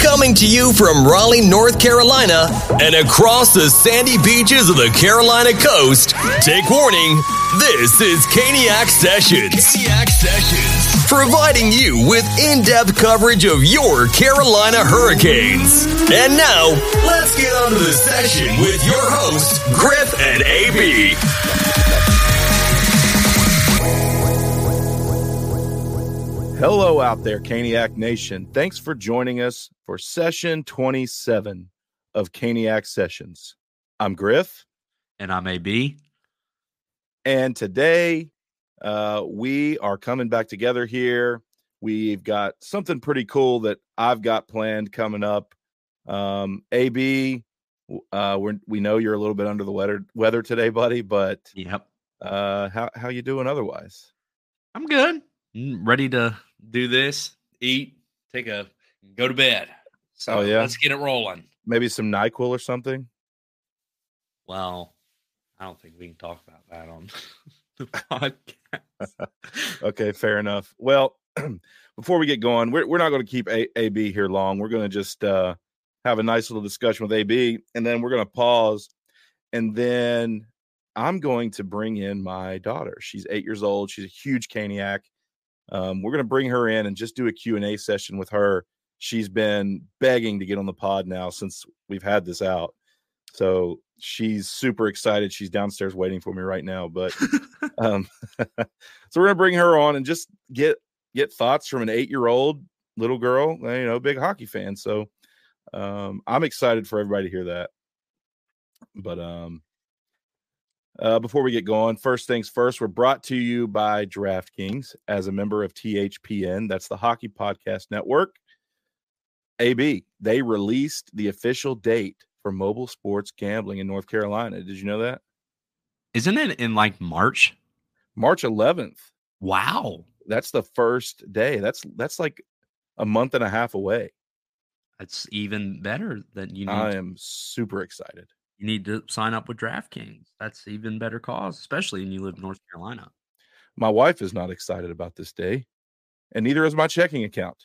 Coming to you from Raleigh, North Carolina, and across the sandy beaches of the Carolina coast, take warning, this is Caniac Sessions. Caniac Sessions. Providing you with in depth coverage of your Carolina Hurricanes. And now, let's get on to the session with your hosts, Griff and AB. Hello out there, Caniac Nation. Thanks for joining us for session 27 of Caniac Sessions. I'm Griff. And I'm AB. And today uh, we are coming back together here. We've got something pretty cool that I've got planned coming up. Um, AB, uh, we we know you're a little bit under the weather weather today, buddy, but yep. Uh, how how you doing otherwise? I'm good. Ready to do this, eat, take a go to bed. So oh yeah, let's get it rolling. Maybe some Nyquil or something. Well, I don't think we can talk about that on the podcast. okay, fair enough. Well, before we get going, we're we're not going to keep a- AB here long. We're going to just uh, have a nice little discussion with AB, and then we're going to pause, and then I'm going to bring in my daughter. She's eight years old. She's a huge caniac. Um, we're going to bring her in and just do a Q&A session with her. She's been begging to get on the pod now since we've had this out. So she's super excited. She's downstairs waiting for me right now. But um, so we're gonna bring her on and just get get thoughts from an eight year old little girl, you know, big hockey fan. So um, I'm excited for everybody to hear that. But um, uh, before we get going, first things first, we're brought to you by DraftKings as a member of THPN. That's the Hockey Podcast Network. AB, they released the official date for mobile sports gambling in North Carolina. Did you know that? Isn't it in like March? March 11th. Wow. That's the first day. That's that's like a month and a half away. That's even better than you need. I am super excited. You need to sign up with DraftKings. That's even better cause, especially when you live in North Carolina. My wife is not excited about this day, and neither is my checking account.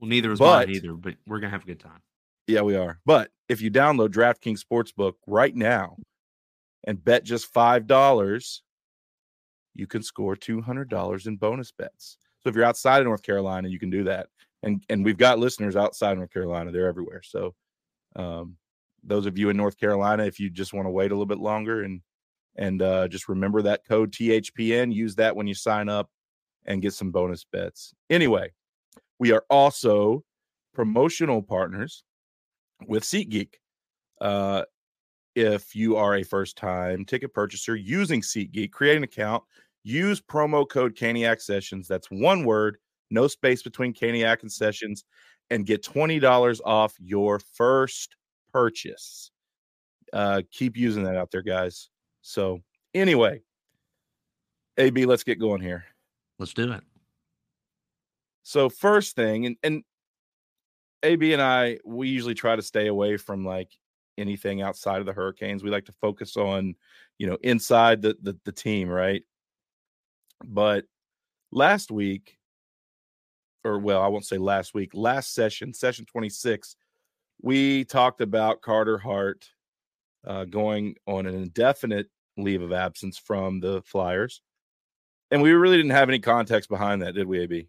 Well, neither is but, mine either, but we're gonna have a good time. Yeah, we are. But if you download DraftKings Sportsbook right now and bet just five dollars, you can score two hundred dollars in bonus bets. So if you're outside of North Carolina, you can do that. And and we've got listeners outside North Carolina; they're everywhere. So, um, those of you in North Carolina, if you just want to wait a little bit longer and and uh, just remember that code THPN, use that when you sign up and get some bonus bets. Anyway, we are also promotional partners with SeatGeek. Uh, if you are a first time ticket purchaser using SeatGeek, create an account, use promo code Caniac Sessions. That's one word, no space between Caniac and Sessions, and get $20 off your first purchase. Uh, keep using that out there, guys. So, anyway, AB, let's get going here. Let's do it. So, first thing, and, and AB and I, we usually try to stay away from like anything outside of the Hurricanes. We like to focus on, you know, inside the the, the team, right? But last week, or well, I won't say last week, last session, session 26, we talked about Carter Hart uh, going on an indefinite leave of absence from the Flyers. And we really didn't have any context behind that, did we, AB?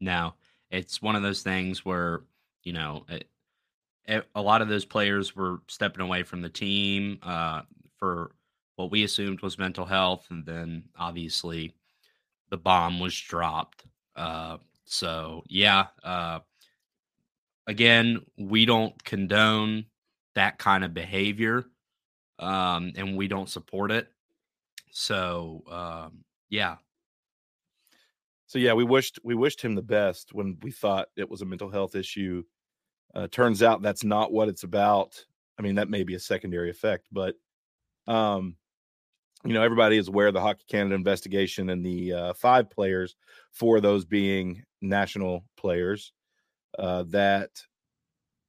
No. It's one of those things where, you know, it, it, a lot of those players were stepping away from the team uh, for what we assumed was mental health. And then obviously the bomb was dropped. Uh, so, yeah, uh, again, we don't condone that kind of behavior um, and we don't support it. So, um, yeah. So yeah, we wished we wished him the best when we thought it was a mental health issue. Uh, turns out that's not what it's about. I mean, that may be a secondary effect, but um, you know, everybody is aware of the Hockey Canada investigation and the uh, five players, four those being national players, uh, that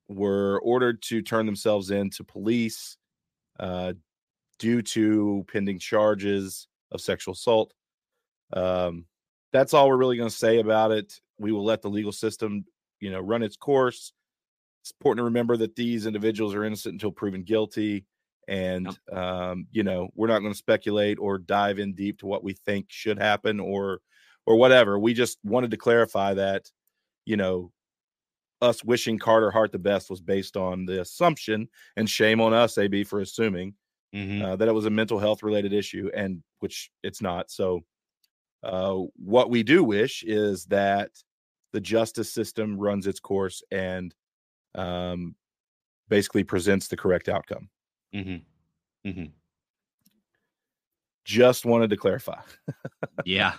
were ordered to turn themselves in to police uh, due to pending charges of sexual assault. Um, that's all we're really going to say about it. We will let the legal system you know, run its course. It's important to remember that these individuals are innocent until proven guilty. And, yep. um, you know, we're not going to speculate or dive in deep to what we think should happen or, or whatever. We just wanted to clarify that, you know, us wishing Carter Hart the best was based on the assumption, and shame on us, AB, for assuming mm-hmm. uh, that it was a mental health related issue, and which it's not. So, uh, what we do wish is that the justice system runs its course and um, basically presents the correct outcome. Mm-hmm. Mm-hmm. Just wanted to clarify. yeah,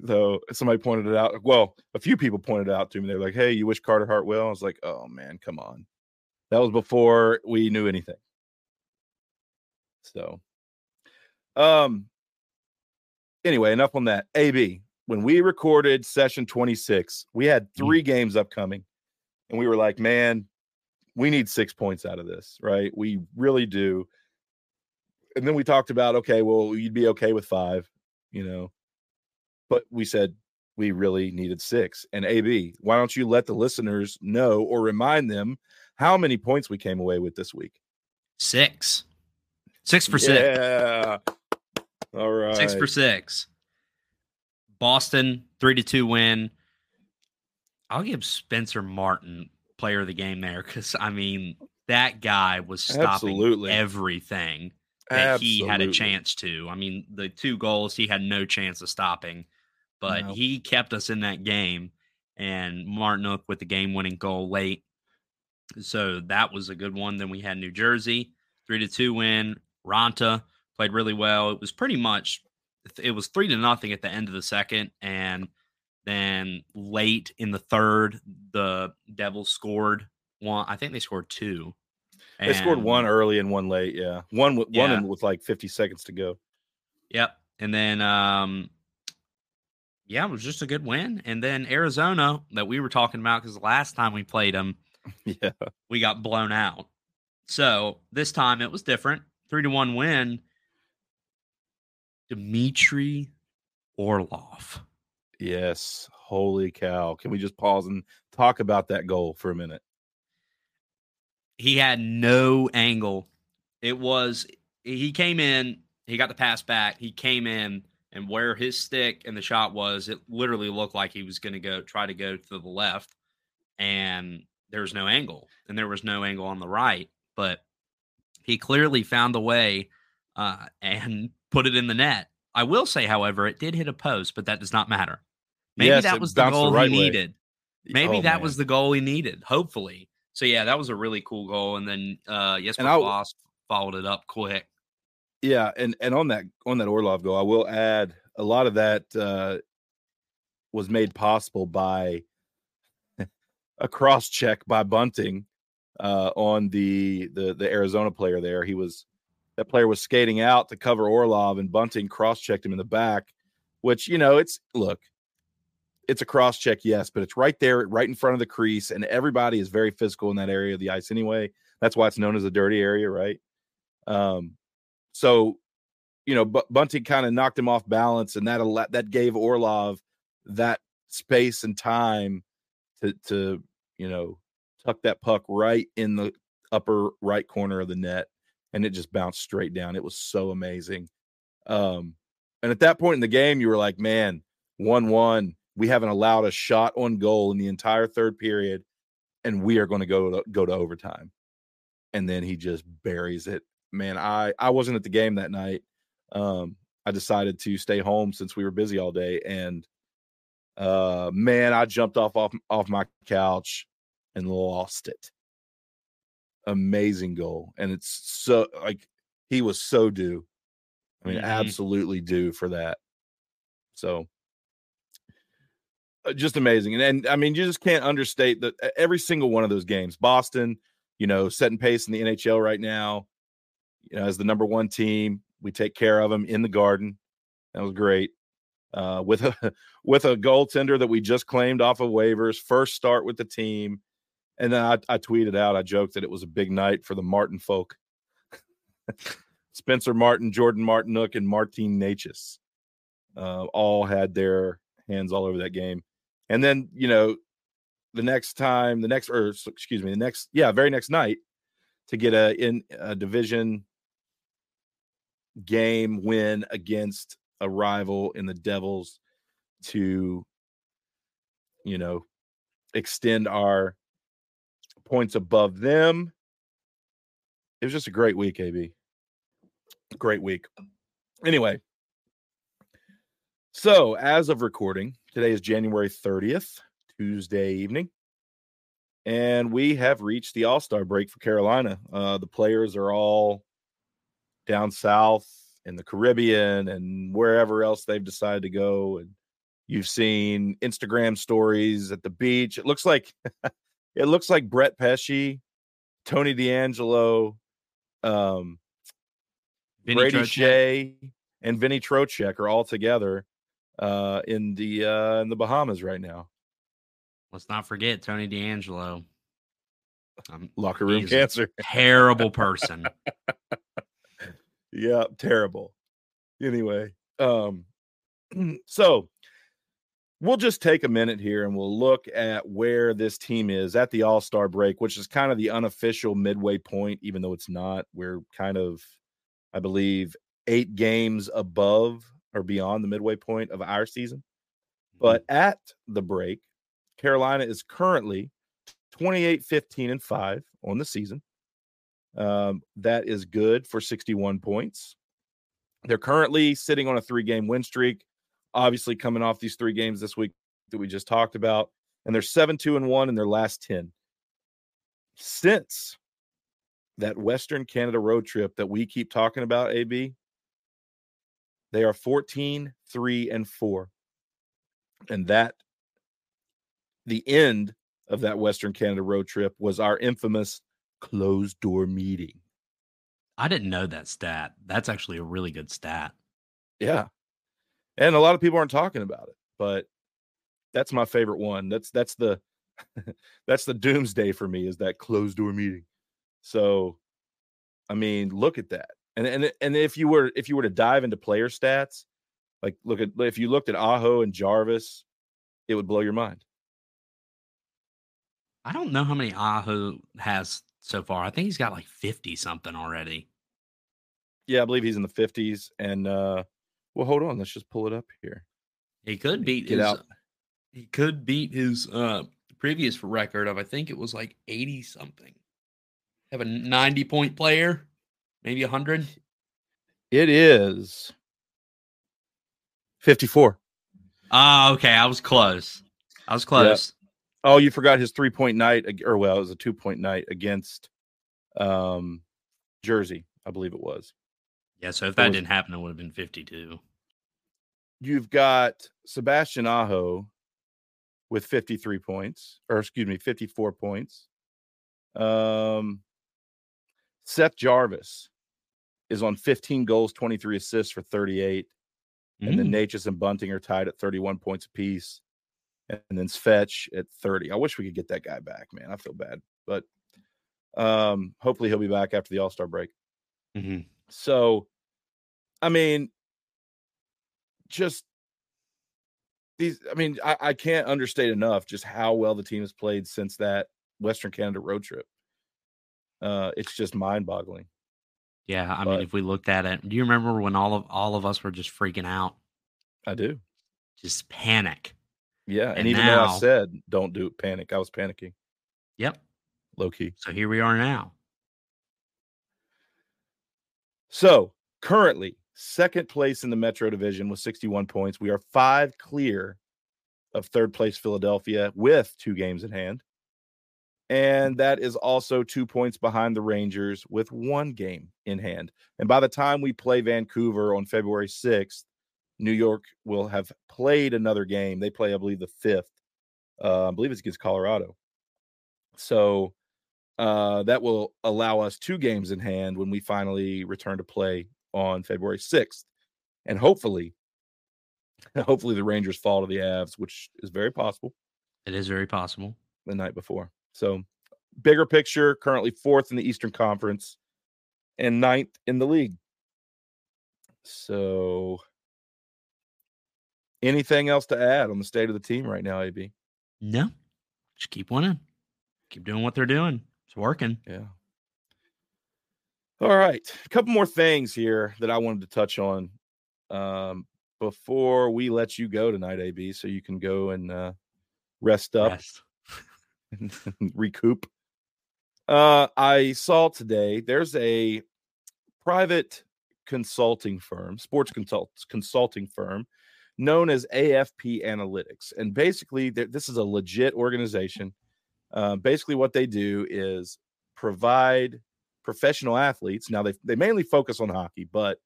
though somebody pointed it out. Well, a few people pointed it out to me. They're like, "Hey, you wish Carter Hart well?" I was like, "Oh man, come on." That was before we knew anything. So, um, anyway, enough on that. AB, when we recorded session 26, we had mm. 3 mm games upcoming, and we were like, "Man, we need six points out of this, right? We really do." And then we talked about, okay, well, you'd be okay with five, you know but we said we really needed six. And AB, why don't you let the mm. listeners know or remind them how many points we came away with this week? Six. Six for six. Yeah. All right. Six for six. Boston, three to two win. I'll give Spencer Martin player of the game there because I mean that guy was stopping Absolutely. everything that Absolutely. he had a chance to. I mean, the two goals he had no chance of stopping but he kept us in that game. And Martinook with the game winning goal late. So that was a good one. Then we had New Jersey, three to two win. Raanta played really well. It was pretty much it was three to nothing at the end of the second. And then late in the third, the Devils scored one. I think they scored two. They scored one early and one late. Yeah, one with yeah. one with like fifty seconds to go. Yep. And then um, yeah, it was just a good win. And then Arizona that we were talking about because the last time we played them, yeah, we got blown out. So this time it was different. Three to one win. Dmitry Orlov. Yes. Holy cow. Can we just pause and talk about that goal for a minute? He had no angle. It was, he came in, he got the pass back. He came in and where his stick and the shot was, it literally looked like he was going to go try to go to the left, and there was no angle, and there was no angle on the right, but he clearly found the way uh, and put it in the net. I will say, however, it did hit a post, but that does not matter. Maybe yes, that was the goal the right he needed. Way. Maybe oh, that man. was the goal he needed. Hopefully, so yeah, that was a really cool goal. And then uh, yes, Voss followed it up quick. Yeah, and and on that on that Orlov goal, I will add a lot of that uh, was made possible by a cross check by Bunting uh, on the the the Arizona player there. He was that player was skating out to cover Orlov, and Bunting cross checked him in the back. Which you know, it's look, it's a cross check, yes, but it's right there, right in front of the crease, and everybody is very physical in that area of the ice anyway. That's why it's known as a dirty area, right? Um, so, you know, B- Bunting kind of knocked him off balance, and that that gave Orlov that space and time to to you know tuck that puck right in the upper right corner of the net, and it just bounced straight down. It was so amazing. Um, and at that point in the game, you were like, man, one one. We haven't allowed a shot on goal in the entire third period, and we are going to go to go to overtime. And then he just buries it man, I I wasn't at the game that night. Um, I decided to stay home since we were busy all day, and uh, man, I jumped off off off my couch and lost it. Amazing goal, and it's so like he was so due. I mean, mm-hmm. absolutely due for that. So uh, just amazing. And, and I mean, you just can't understate that every single one of those games. Boston, you know, setting pace in the NHL right now you know, as the number one team. We take care of them in the garden. That was great. Uh, with a with a goaltender that we just claimed off of waivers, first start with the team, and then I, I tweeted out, I joked that it was a big night for the Martin folk. Spencer Martin, Jordan Martinook, and Martin Necas uh, all had their hands all over that game. And then, you know, the next time, the next, or excuse me, the next, yeah, very next night to get a in a division game win against a rival in the Devils to, you know, extend our points above them. It was just a great week, AB. Great week. Anyway, so as of recording, today is January 30th, Tuesday evening. And we have reached the All Star break for Carolina. Uh, the players are all down south in the Caribbean and wherever else they've decided to go. And you've seen Instagram stories at the beach. It looks like it looks like Brett Pesce, Tony DeAngelo, um, Vinny Brady Trocheck. Skjei, and Vinny Trocheck are all together uh, in the uh, in the Bahamas right now. Let's not forget Tony DeAngelo. Um, Locker room cancer. terrible person. Yeah, terrible. Anyway, um, so we'll just take a minute here and we'll look at where this team is at the All Star break, which is kind of the unofficial midway point, even though it's not. We're kind of, I believe, eight games above or beyond the midway point of our season. But at the break, Carolina is currently 28 15 and 5 on the season. Um, that is good for 61 points. They're currently sitting on a three game win streak, obviously coming off these three games this week that we just talked about. And they're 7 2 and 1 in their last 10. Since that Western Canada road trip that we keep talking about, AB, they are 14 3 and 4. And that, the end of that Western Canada road trip was our infamous closed door meeting. I didn't know that stat. That's actually a really good stat. Yeah. And a lot of people aren't talking about it, but that's my favorite one. That's that's the that's the doomsday for me is that closed door meeting. So I mean, look at that. And and and if you were if you were to dive into player stats, like look at if you looked at Aho and Jarvis, it would blow your mind. I don't know how many Aho has so far. I think he's got like 50 something already. Yeah, I believe he's in the 50s. And uh well, hold on, let's just pull it up here. He could beat Get his out. he could beat his uh previous record of I think it was like 80 something. Have a 90 point player, maybe 100. It is 54. Ah, okay, I was close. I was close. Oh, you forgot his three point night, or well, it was a two point night against um Jersey, I believe it was. Yeah, so if that was- didn't happen, it would have been 52. You've got Sebastian Aho with 53 points, or excuse me, 54 points. Um Seth Jarvis is on 15 goals, 23 assists for 38. And then Mm. Necas and Bunting are tied at 31 points apiece. And then Svetch at 30. I wish we could get that guy back, man. I feel bad. But um, hopefully he'll be back after the All-Star break. Mhm. So, I mean, just these, I mean, I, I can't understate enough just how well the team has played since that Western Canada road trip. Uh, it's just mind-boggling. Yeah, I But- mean, if we looked at it, do you remember when all of all of us were just freaking out, I do. just panic? Yeah. And, And even though I said don't do it, panic, I was panicking Yep. low key. So here we are now. So currently, second place in the Metro Division with 61 points. We are five clear of third place Philadelphia with two games in hand. And that is also two points behind the Rangers with one game in hand. And by the time we play Vancouver on February 6th, New York will have played another game. They play, I believe, the fifth. Uh, I believe it's against Colorado. So uh, that will allow us two games in hand when we finally return to play on February 6th. And hopefully, hopefully the Rangers fall to the Avs, which is very possible It is very possible. the night before. So, bigger picture, currently fourth in the Eastern Conference and ninth in the league. So, anything else to add on the state of the team right now, AB? No, just keep winning, keep doing what they're doing. It's working. Yeah. All right, a couple more things here that I wanted to touch on um, before we let you go tonight, AB, so you can go and uh, rest up, Rest. and recoup. Uh, I saw today there's a private consulting firm, sports consult consulting firm known as AFP Analytics, and basically this is a legit organization. Uh, basically, what they do is provide professional athletes. Now they they mainly focus on hockey, but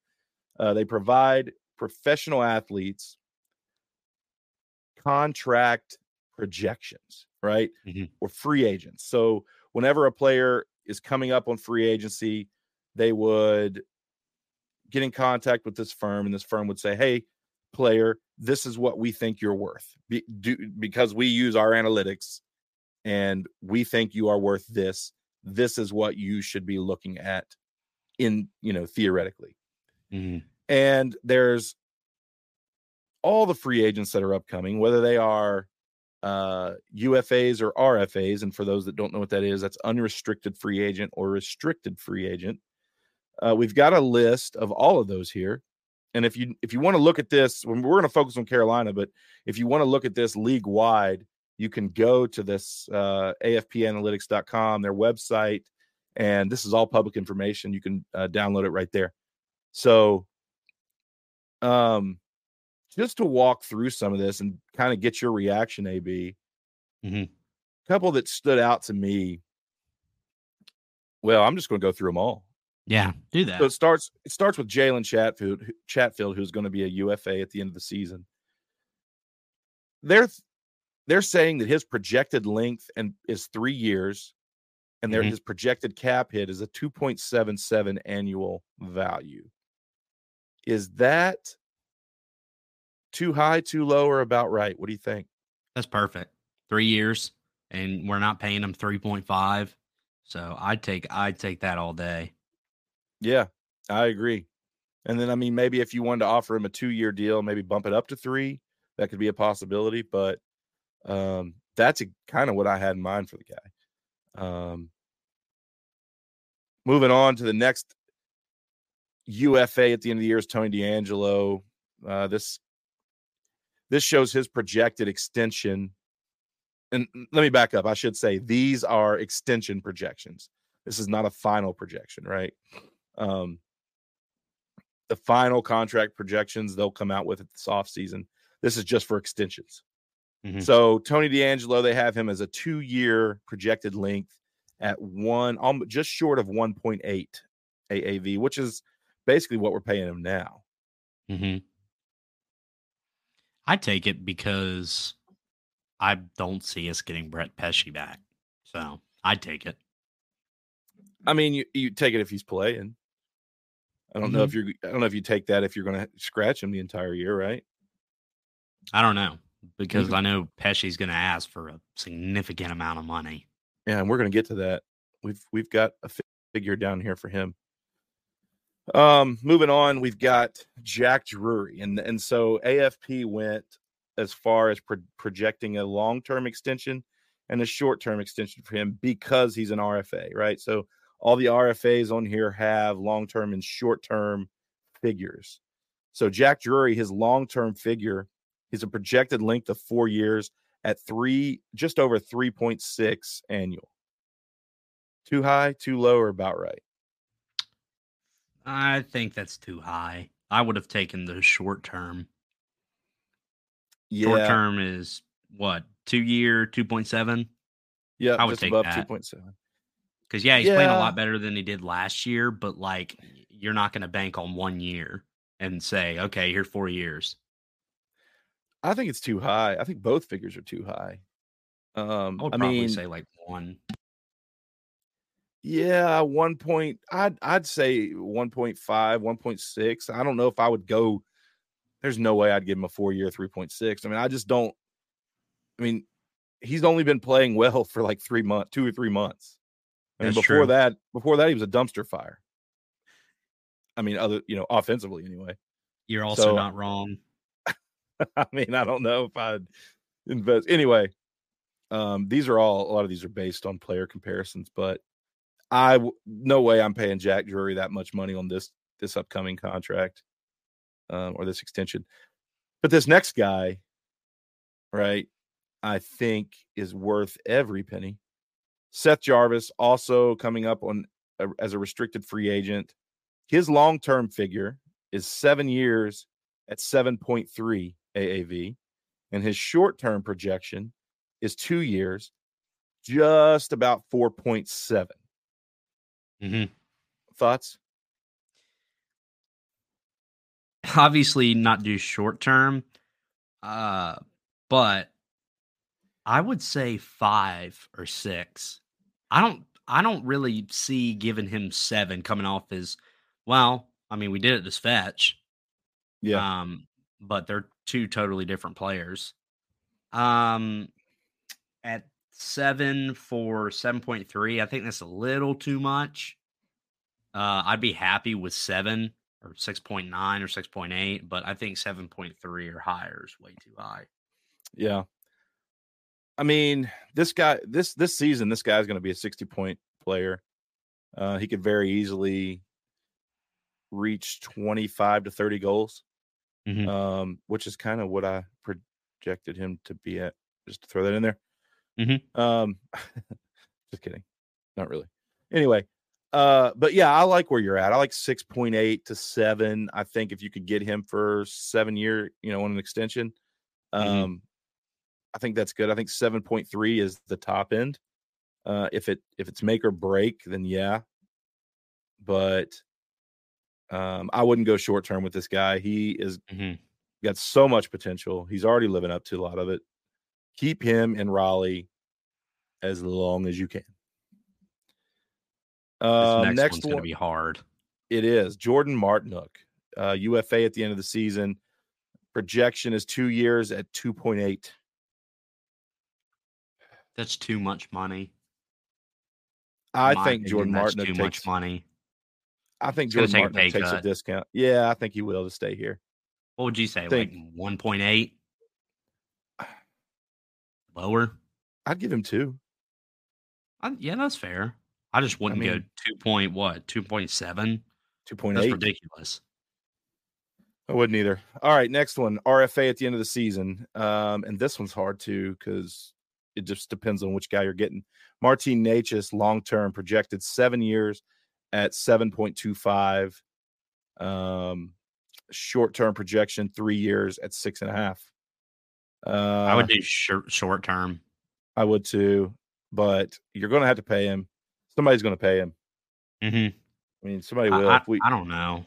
uh, they provide professional athletes contract projections, right? Mhm. Or free agents. So whenever a player is coming up on free agency, they would get in contact with this firm, and this firm would say, "Hey, player, this is what we think you're worth Be, do, because we use our analytics, and we think you are worth this. This is what you should be looking at, in you know theoretically." Mhm. and there's all the free agents that are upcoming, whether they are uh, UFAs or RFAs. And for those that don't know what that is, that's unrestricted free agent or restricted free agent. Uh, we've got a list of all of those here. And if you if you want to look at this, we're going to focus on Carolina, but if you want to look at this league wide, you can go to this uh, AFPanalytics.com, their website, and this is all public information. You can uh, download it right there. So, um, just to walk through some of this and kind of get your reaction, AB. Mhm. Couple that stood out to me. Well, I'm just going to go through them all. Yeah, do that. So it starts. It starts with Jalen Chatfield, Chatfield, who's going to be a UFA at the end of the season. They're they're saying that his projected length and is three years, and their Mhm. his projected cap hit is a 2.77 annual value. Is that too high, too low, or about right? What do you think? That's perfect. Three years, and we're not paying him three point five. So I'd take I'd take that all day. Yeah, I agree. And then I mean, maybe if you wanted to offer him a two-year deal, maybe bump it up to three, that could be a possibility. But um, that's kind of what I had in mind for the guy. Um, moving on to the next UFA at the end of the year is Tony DeAngelo. Uh, this this shows his projected extension. And let me back up. I should say these are extension projections. This is not a final projection, right? Um, the final contract projections they'll come out with at this offseason. This is just for extensions. Mhm. So Tony DeAngelo, they have him as a two-year projected length at one, almost just short of 1.8 AAV, which is basically what we're paying him now. Mm-hmm. I take it because I don't see us getting Brett Pesce back. So I'd take it. I mean, you, you take it if he's playing. I don't know if you're. I don't know if you take that if you're going to scratch him the entire year, right? I don't know because Mhm. I know Pesce's going to ask for a significant amount of money. Yeah, and we're going to get to that. We've we've got a figure down here for him. Um, moving on, we've got Jack Drury, and and so AFP went as far as pro- projecting a long term extension and a short term extension for him because he's an RFA, right? So all the RFAs on here have long term and short term figures. So Jack Drury, his long term figure, he's a projected length of four years at three, just over 3.6 annual. Too high, too low, or about right? I think that's too high. I would have taken the short term. Yeah. Short term is what two year, two point seven. yeah, I would take above that. 2.7. Because yeah, he's playing a lot better than he did last year. But like, you're not going to bank on one year and say, okay, here four years. I think it's too high. I think both figures are too high. Um, I would I probably mean, say like one. yeah, one point. I'd I'd say 1.5, 1.6. I don't know if I would go. There's no way I'd give him a four year 3.6. I mean, I just don't. I mean, he's only been playing well for like three months, two or three months. I mean, before true. that, before that, he was a dumpster fire. I mean, other you know, offensively anyway. You're also So- not wrong. I mean, I don't know if I'd invest anyway. Um, these are all a lot of these are based on player comparisons, but I no way I'm paying Jack Drury that much money on this this upcoming contract um, or this extension. But this next guy, right, I think is worth every penny. Seth Jarvis also coming up on a, as a restricted free agent. His long term figure is seven years at 7.3 AAV, and his short term projection is two years, just about 4.7. Mm-hmm. Thoughts? Obviously, not do short term, uh, but I would say five or six. I don't. I don't really see giving him seven coming off his. Well, I mean, we did it this fetch. Yeah. Um, but they're two totally different players. Um, at seven for seven point three, I think that's a little too much. Uh, I'd be happy with seven or six point nine or six point eight, but I think seven point three or higher is way too high. Yeah. I mean, this guy this this season, this guy's going to be a 60 point player. Uh, he could very easily reach 25 to 30 goals, Mhm. um, which is kind of what I projected him to be at. Just to throw that in there. Mm-hmm. Um, just kidding, not really. Anyway, uh, but yeah, I like where you're at. I like 6.8 to seven. I think if you could get him for seven year, you know, on an extension, um, Mhm. I think that's good. I think 7.3 is the top end. Uh, if it if it's make or break, then yeah. But um, I wouldn't go short term with this guy. He is Mhm. got so much potential. He's already living up to a lot of it. Keep him in Raleigh as long as you can. Uh, next, next one's going one, to be hard. it is Jordan Martinook, uh, UFA at the end of the season. Projection is two years at 2.8. That's too much money. I my think Jordan Martinook too takes. much money. I think Jordan take a pay Martinook takes a discount. Yeah, I think he will to stay here. What would you say? Think- Like one point eight? Lower? I'd give him two. Yeah, that's fair. I just wouldn't go mean- two point what? Two point seven? Two point That's ridiculous. I wouldn't either. All right, next one. RFA at the end of the season. Um, and this one's hard too because it just depends on which guy you're getting. Martin Necas, long term, projected seven years at 7.25. Um, short term projection, three years at six and a half. Uh, I would do short short term. I would too, but you're going to have to pay him. Somebody's going to pay him. Mm-hmm. I mean, somebody will. I, if we, I don't know.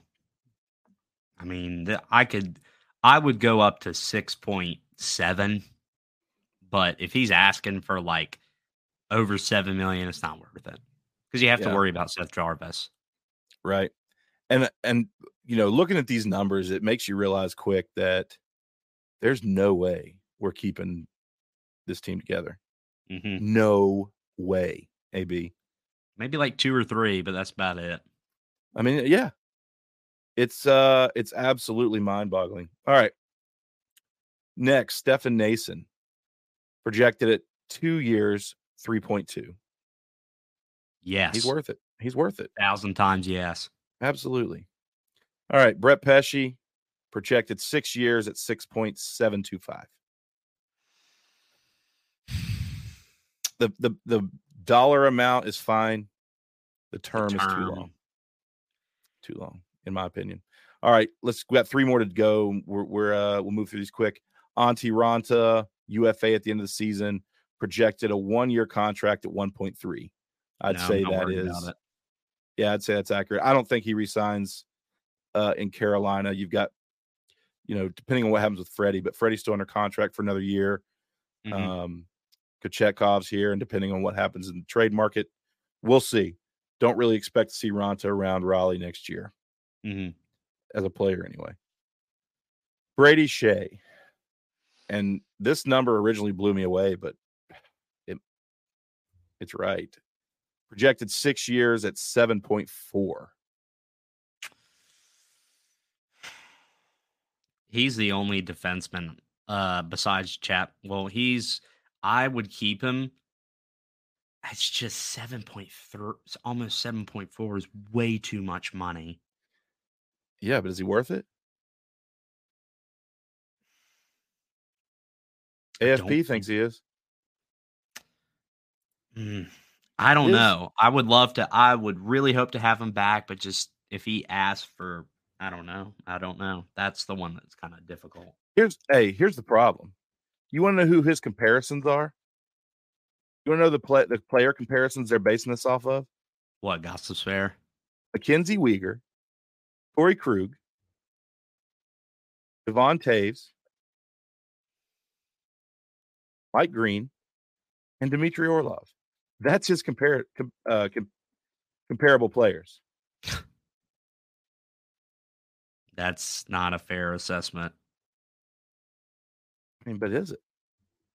I mean, the, I could, I would go up to six point seven, but if he's asking for like over seven million, it's not worth it because you have Yeah. to worry about Seth Jarvis. right and and you know looking at these numbers it makes you realize quick that there's no way we're keeping this team together. Hmm no way ab Maybe like two or three, but that's about it. i mean yeah. It's uh it's absolutely mind-boggling. All right. Next Stefan Noesen projected at two years 3.2 Yes, he's worth it he's worth it thousand times yes. Absolutely. All right. Brett Pesce projected six years at 6.725. The, the the dollar amount is fine. The term, is too long. Too long, in my opinion. All right, let's we got three more to go. We're we're uh we'll move through these quick. Antti Raanta, UFA at the end of the season, projected a one-year contract at 1.3. I'd No, say that is yeah, I'd say that's accurate. I don't think he resigns uh, in Carolina. You've got, you know, depending on what happens with Freddie, but Freddie's still under contract for another year. Mhm. Um, Kochetkov's here, and depending on what happens in the trade market, we'll see. Don't really expect to see Raanta around Raleigh next year Mhm. as a player, anyway. Brady Skjei, and this number originally blew me away, but it it's right. Projected six years at seven point four. He's the only defenseman uh besides Chap. Well, he's I would keep him. It's just seven point three, almost seven point four is way too much money. Yeah, but is he worth it? AFP thinks he is. Mm, I don't know. I would love to. I would really hope to have him back, but just if he asks for, I don't know. I don't know. That's the one that's kind of difficult. Here's hey, here's the problem. You want to know who his comparisons are? You want to know the play the player comparisons they're basing this off of? What gossip's fair? Mackenzie Weegar, Torey Krug, Devon Toews, Mike Green, and Dmitry Orlov. That's his com- uh, com- comparable players. That's not a fair assessment. I mean, but is it?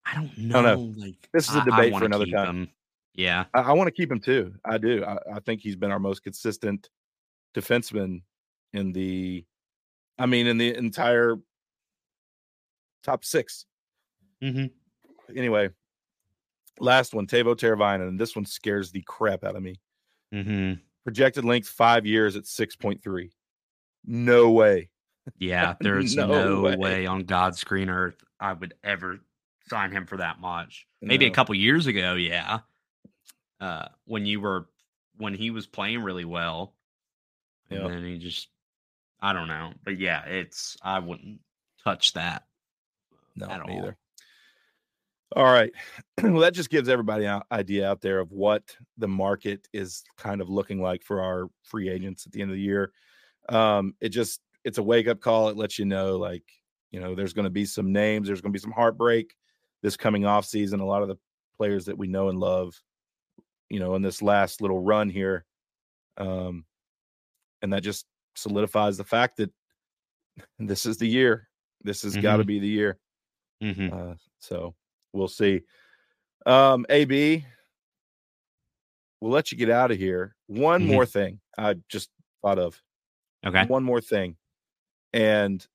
I don't know. I don't know. Like this is a debate for another time. Him. Yeah, I, I want to keep him too. I do. I, I, think he's been our most consistent defenseman in the, I mean, in the entire top 6 mm-hmm. Anyway, last one, Teuvo Teravainen, and this one scares the crap out of me. Mm-hmm. Projected length five years at six point three. No way. Yeah, there's no, no way. way. on God's green earth I would ever sign him for that much. Maybe no. a couple years ago, yeah. Uh, when you were when he was playing really well, and then he just I don't know, but yeah, it's I wouldn't touch that. No, at all. either. All right. well, that just gives everybody an idea out there of what the market is kind of looking like for our free agents at the end of the year. Um, it just it's a wake up call. It lets you know, like, you know, there's going to be some names, there's going to be some heartbreak this coming off season. A lot of the players that we know and love, you know, in this last little run here. Um, and that just solidifies the fact that this is the year. This has mm-hmm. got to be the year. Mm-hmm. Uh, so we'll see. Um, AB, we'll let you get out of here. One mm-hmm. more thing I just thought of. Okay. One more thing. And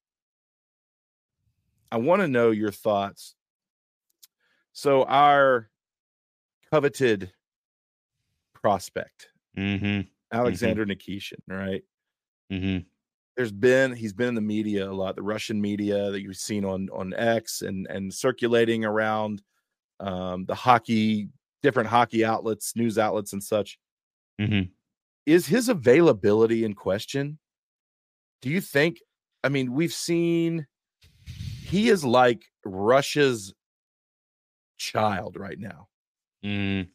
I want to know your thoughts. So, our coveted prospect, mm-hmm. mm-hmm. Alexander mm-hmm. Nikishin, right? There's been he's been in the media a lot, the Russian media that you've seen on on X and and circulating around um, the hockey, different hockey outlets, news outlets, and such. Mm-hmm. Is his availability in question? Do you think? I mean, we've seen he is like Russia's child right now. Mm.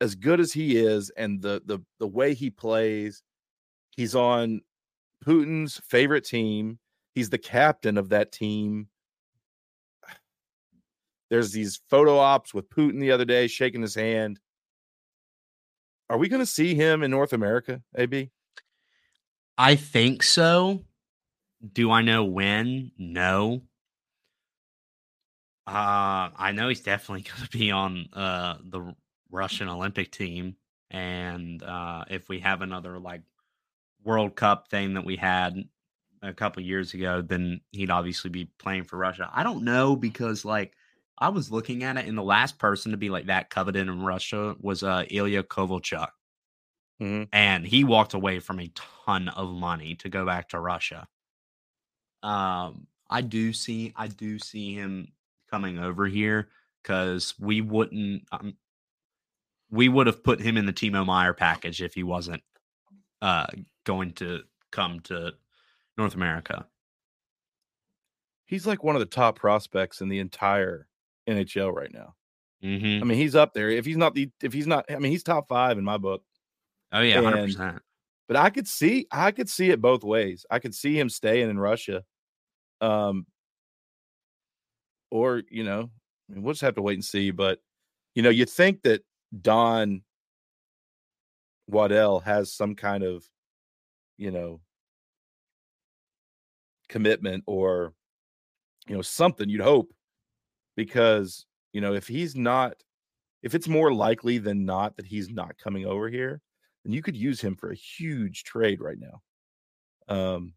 As good as he is, and the the the way he plays, he's on Putin's favorite team. He's the captain of that team. There's these photo ops with Putin the other day, shaking his hand. Are we going to see him in North America, AB? I think so. Do I know when? No. Uh, I know he's definitely going to be on uh, the Russian Olympic team, and uh, if we have another like World Cup thing that we had a couple years ago, then he'd obviously be playing for Russia. I don't know because like I was looking at it, and the last person to be like that coveted in Russia was uh, Ilya Kovalchuk. Mm-hmm. And he walked away from a ton of money to go back to Russia. Um, I do see, I do see him coming over here because we wouldn't, um, we would have put him in the Timo Meier package if he wasn't uh, going to come to North America. He's like one of the top prospects in the entire NHL right now. Mm-hmm. I mean, he's up there. If he's not the, if he's not, I mean, he's top five in my book. Oh yeah, hundred percent. But I could see, I could see it both ways. I could see him staying in Russia, um, or you know, I mean, we'll just have to wait and see. But you know, you think that Don Waddell has some kind of, you know, commitment or you know something. You'd hope because you know if he's not if it's more likely than not that he's not coming over here then you could use him for a huge trade right now um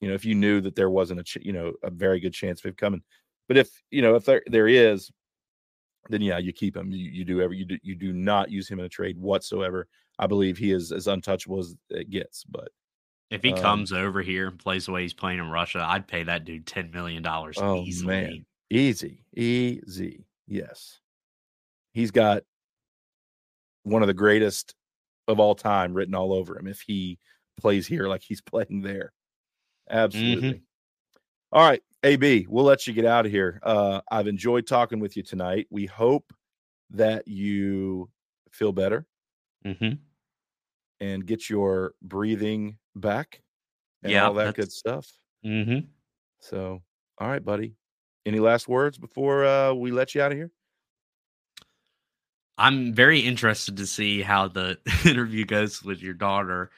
you know if you knew that there wasn't a ch- you know a very good chance of him coming but if you know if there there is then yeah, you keep him. You, you do ever you do you do not use him in a trade whatsoever. I believe he is as untouchable as it gets. But If he Um, comes over here and plays the way he's playing in Russia, I'd pay that dude ten million dollars oh easily. man, easy, easy, yes, he's got one of the greatest of all time written all over him. If he plays here like he's playing there, absolutely. All right, AB, we'll let you get out of here. Uh, I've enjoyed talking with you tonight. We hope that you feel better hmm and get your breathing back and Yeah, all that good stuff. hmm So, all right, buddy. Any last words before uh, we let you out of here? I'm very interested to see how the interview goes with your daughter,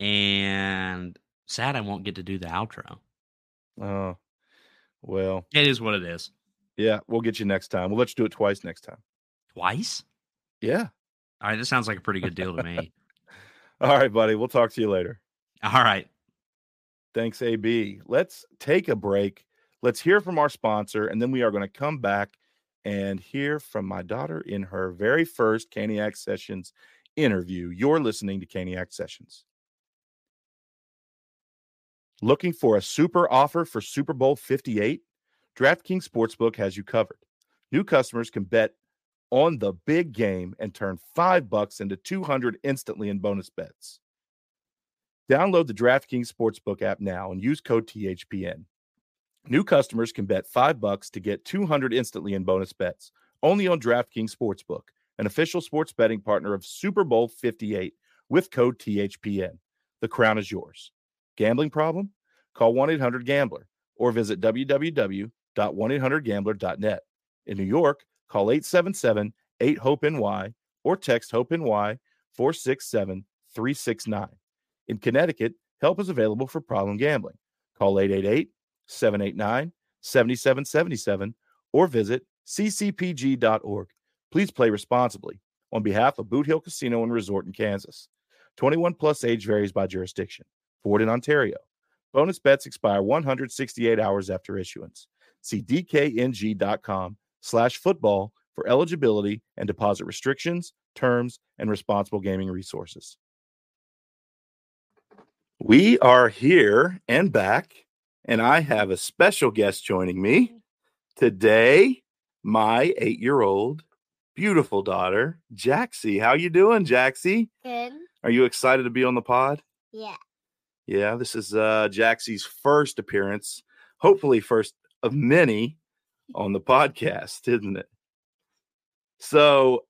and sad I won't get to do the outro. Oh, well, It is what it is. yeah, we'll get you next time. We'll let you do it twice next time. Twice. Yeah. All right, this sounds like a pretty good deal to me. All right, buddy. We'll talk to you later. All right. Thanks, AB. Let's take a break. Let's hear from our sponsor, and then we are going to come back and hear from my daughter in her very first Caniac Sessions interview. You're listening to Caniac Sessions. Looking for a super offer for Super Bowl 58? DraftKings Sportsbook has you covered. New customers can bet on the big game and turn 5 bucks into 200 instantly in bonus bets. Download the DraftKings Sportsbook app now and use code THPN. New customers can bet 5 bucks to get 200 instantly in bonus bets only on DraftKings Sportsbook, an official sports betting partner of Super Bowl 58 with code THPN. The crown is yours. Gambling problem? Call 1-800-GAMBLER or visit www.1800gambler.net. In New York, call 877-8-HOPE-NY or text HOPE-NY 467-369. In Connecticut, help is available for problem gambling. Call 888 789 7777 or visit ccpg.org. Please play responsibly on behalf of Boot Hill Casino and Resort in Kansas. 21 plus age varies by jurisdiction. Ford in Ontario. Bonus bets expire 168 hours after issuance. See dkng.com slash football for eligibility and deposit restrictions, terms, and responsible gaming resources. We are here and back, and I have a special guest joining me today. My eight-year-old beautiful daughter, Jaxie. How you doing, Jaxie? Good. Are you excited to be on the pod? Yeah. Yeah, this is uh Jaxie's first appearance, hopefully first of many on the podcast, isn't it? So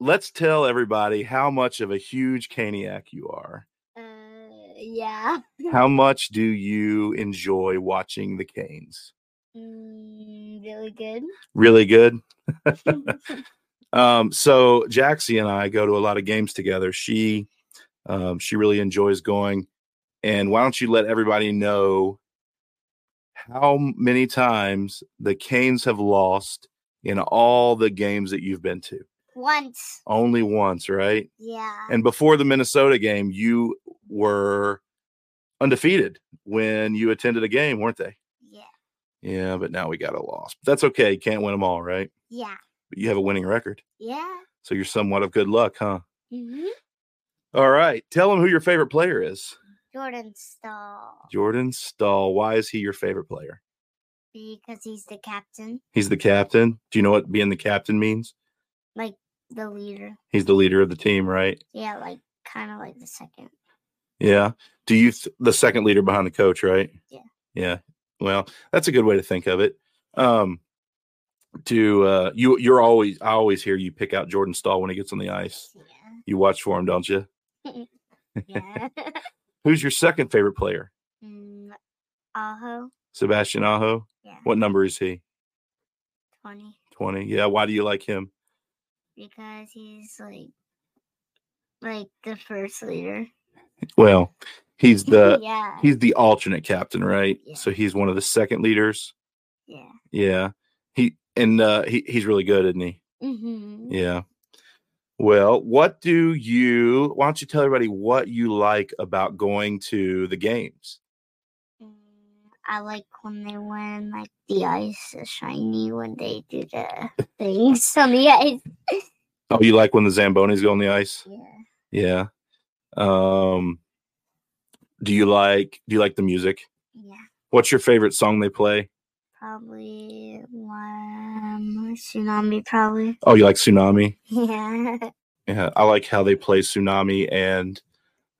let's tell everybody how much of a huge Caniac you are. Uh, yeah. How much do you enjoy watching the Canes? Mm, really good. Really good. Um, so Jaxie and I go to a lot of games together. She um, she really enjoys going. And why don't you let everybody know how many times the Canes have lost in all the games that you've been to? Once. Only once, right? Yeah. And before the Minnesota game, you were undefeated when you attended a game, weren't they? yeah. Yeah, but now we got a loss. But that's okay. Can't win them all, right? Yeah. But you have a winning record. Yeah. So you're somewhat of good luck, huh? hmm All right. Tell them who your favorite player is. Jordan Staal. Jordan Staal. Why is he your favorite player? Because he's the captain, He's the captain. Do you know what being the captain means? like the leader. He's the leader of the team, right? Yeah, like kind of like the second. Yeah. Do you th- the second leader behind the coach, right? Yeah. Yeah. Well, that's a good way to think of it. Um to uh you you're always I always hear you pick out Jordan Staal when he gets on the ice. Yeah. You watch for him, don't you? Yeah. Who's your second favorite player? mm, Aho. Sebastian Aho. Yeah. What number is he? 20. 20. Yeah, why do you like him? Because he's like, like the first leader. Well, he's the yeah. he's the alternate captain, right? Yeah. So he's one of the second leaders. Yeah. Yeah. He and uh he, he's really good, isn't he? hmm Yeah. Well, what do you why don't you tell everybody what you like about going to the games? Mm, I like when they win, like the ice is shiny when they do the things on the ice. Oh, you like when the Zambonis go on the ice? Yeah, Yeah. Um, do you like do you like the music? yeah. What's your favorite song they play? Probably one tsunami. Probably. Oh, you like Tsunami? Yeah. Yeah, I like how they play Tsunami and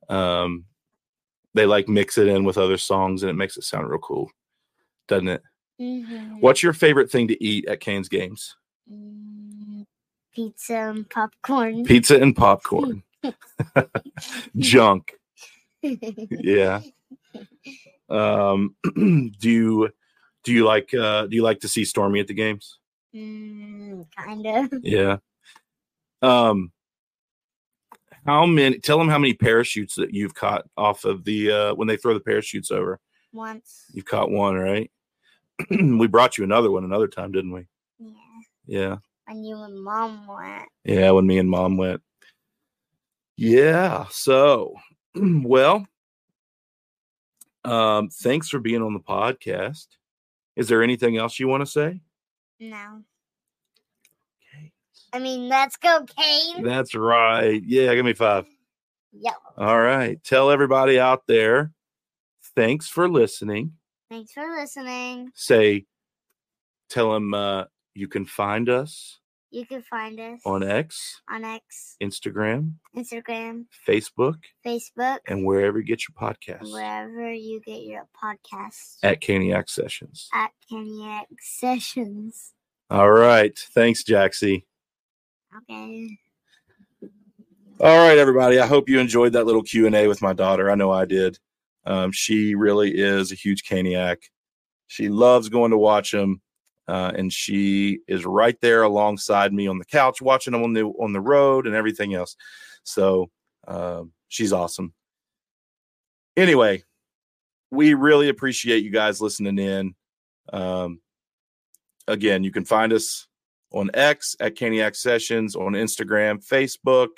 um they like mix it in with other songs and it makes it sound real cool. Doesn't it? Mhm. What's your favorite thing to eat at Canes' games? Mm, Pizza and popcorn. Pizza and popcorn. Junk. Yeah. Um do you do you like uh do you like to see Stormy at the games? mm, kind of. Yeah. Um how many tell them how many parachutes that you've caught off of the uh when they throw the parachutes over. Once. You've caught one, right? we brought you another one another time, didn't we? Yeah. Yeah. When you and mom went. Yeah, when me and mom went. Yeah. So, well, um, thanks for being on the podcast. Is there anything else you want to say? No. Okay. I mean, let's go, Kane. That's right. Yeah, give me five. Yep. All right. Tell everybody out there, thanks for listening. Thanks for listening. Say, tell them uh, you can find us You can find us on X, on X, Instagram, Instagram, Facebook, Facebook, and wherever you get your podcasts wherever you get your podcasts at Caniac Sessions. at Caniac Sessions. All right. Thanks, Jaxie. Okay. All right, everybody. I hope you enjoyed that little Q and A with my daughter. I know I did. Um, she really is a huge Caniac. She loves going to watch them, uh, and she is right there alongside me on the couch watching them on the on the road and everything else. So um, she's awesome. Anyway, we really appreciate you guys listening in. Um, again, you can find us on X at Caniac Sessions, on Instagram, Facebook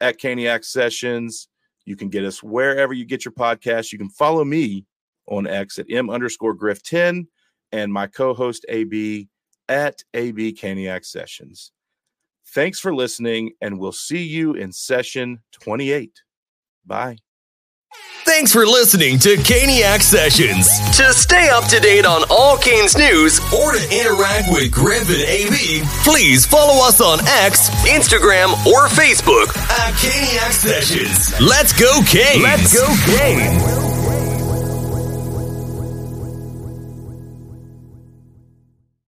at Caniac Sessions. You can get us wherever you get your podcast. You can follow me on X at M underscore Griff 10 and my co-host AB at AB Caniac Sessions. Thanks for listening, and we'll see you in session 28. Bye. Thanks for listening to Caniac Sessions. To stay up to date on all Canes news or to interact with Griff and AB, please follow us on X, Instagram, or Facebook at Caniac Sessions. Let's go, Canes! Let's go, Canes!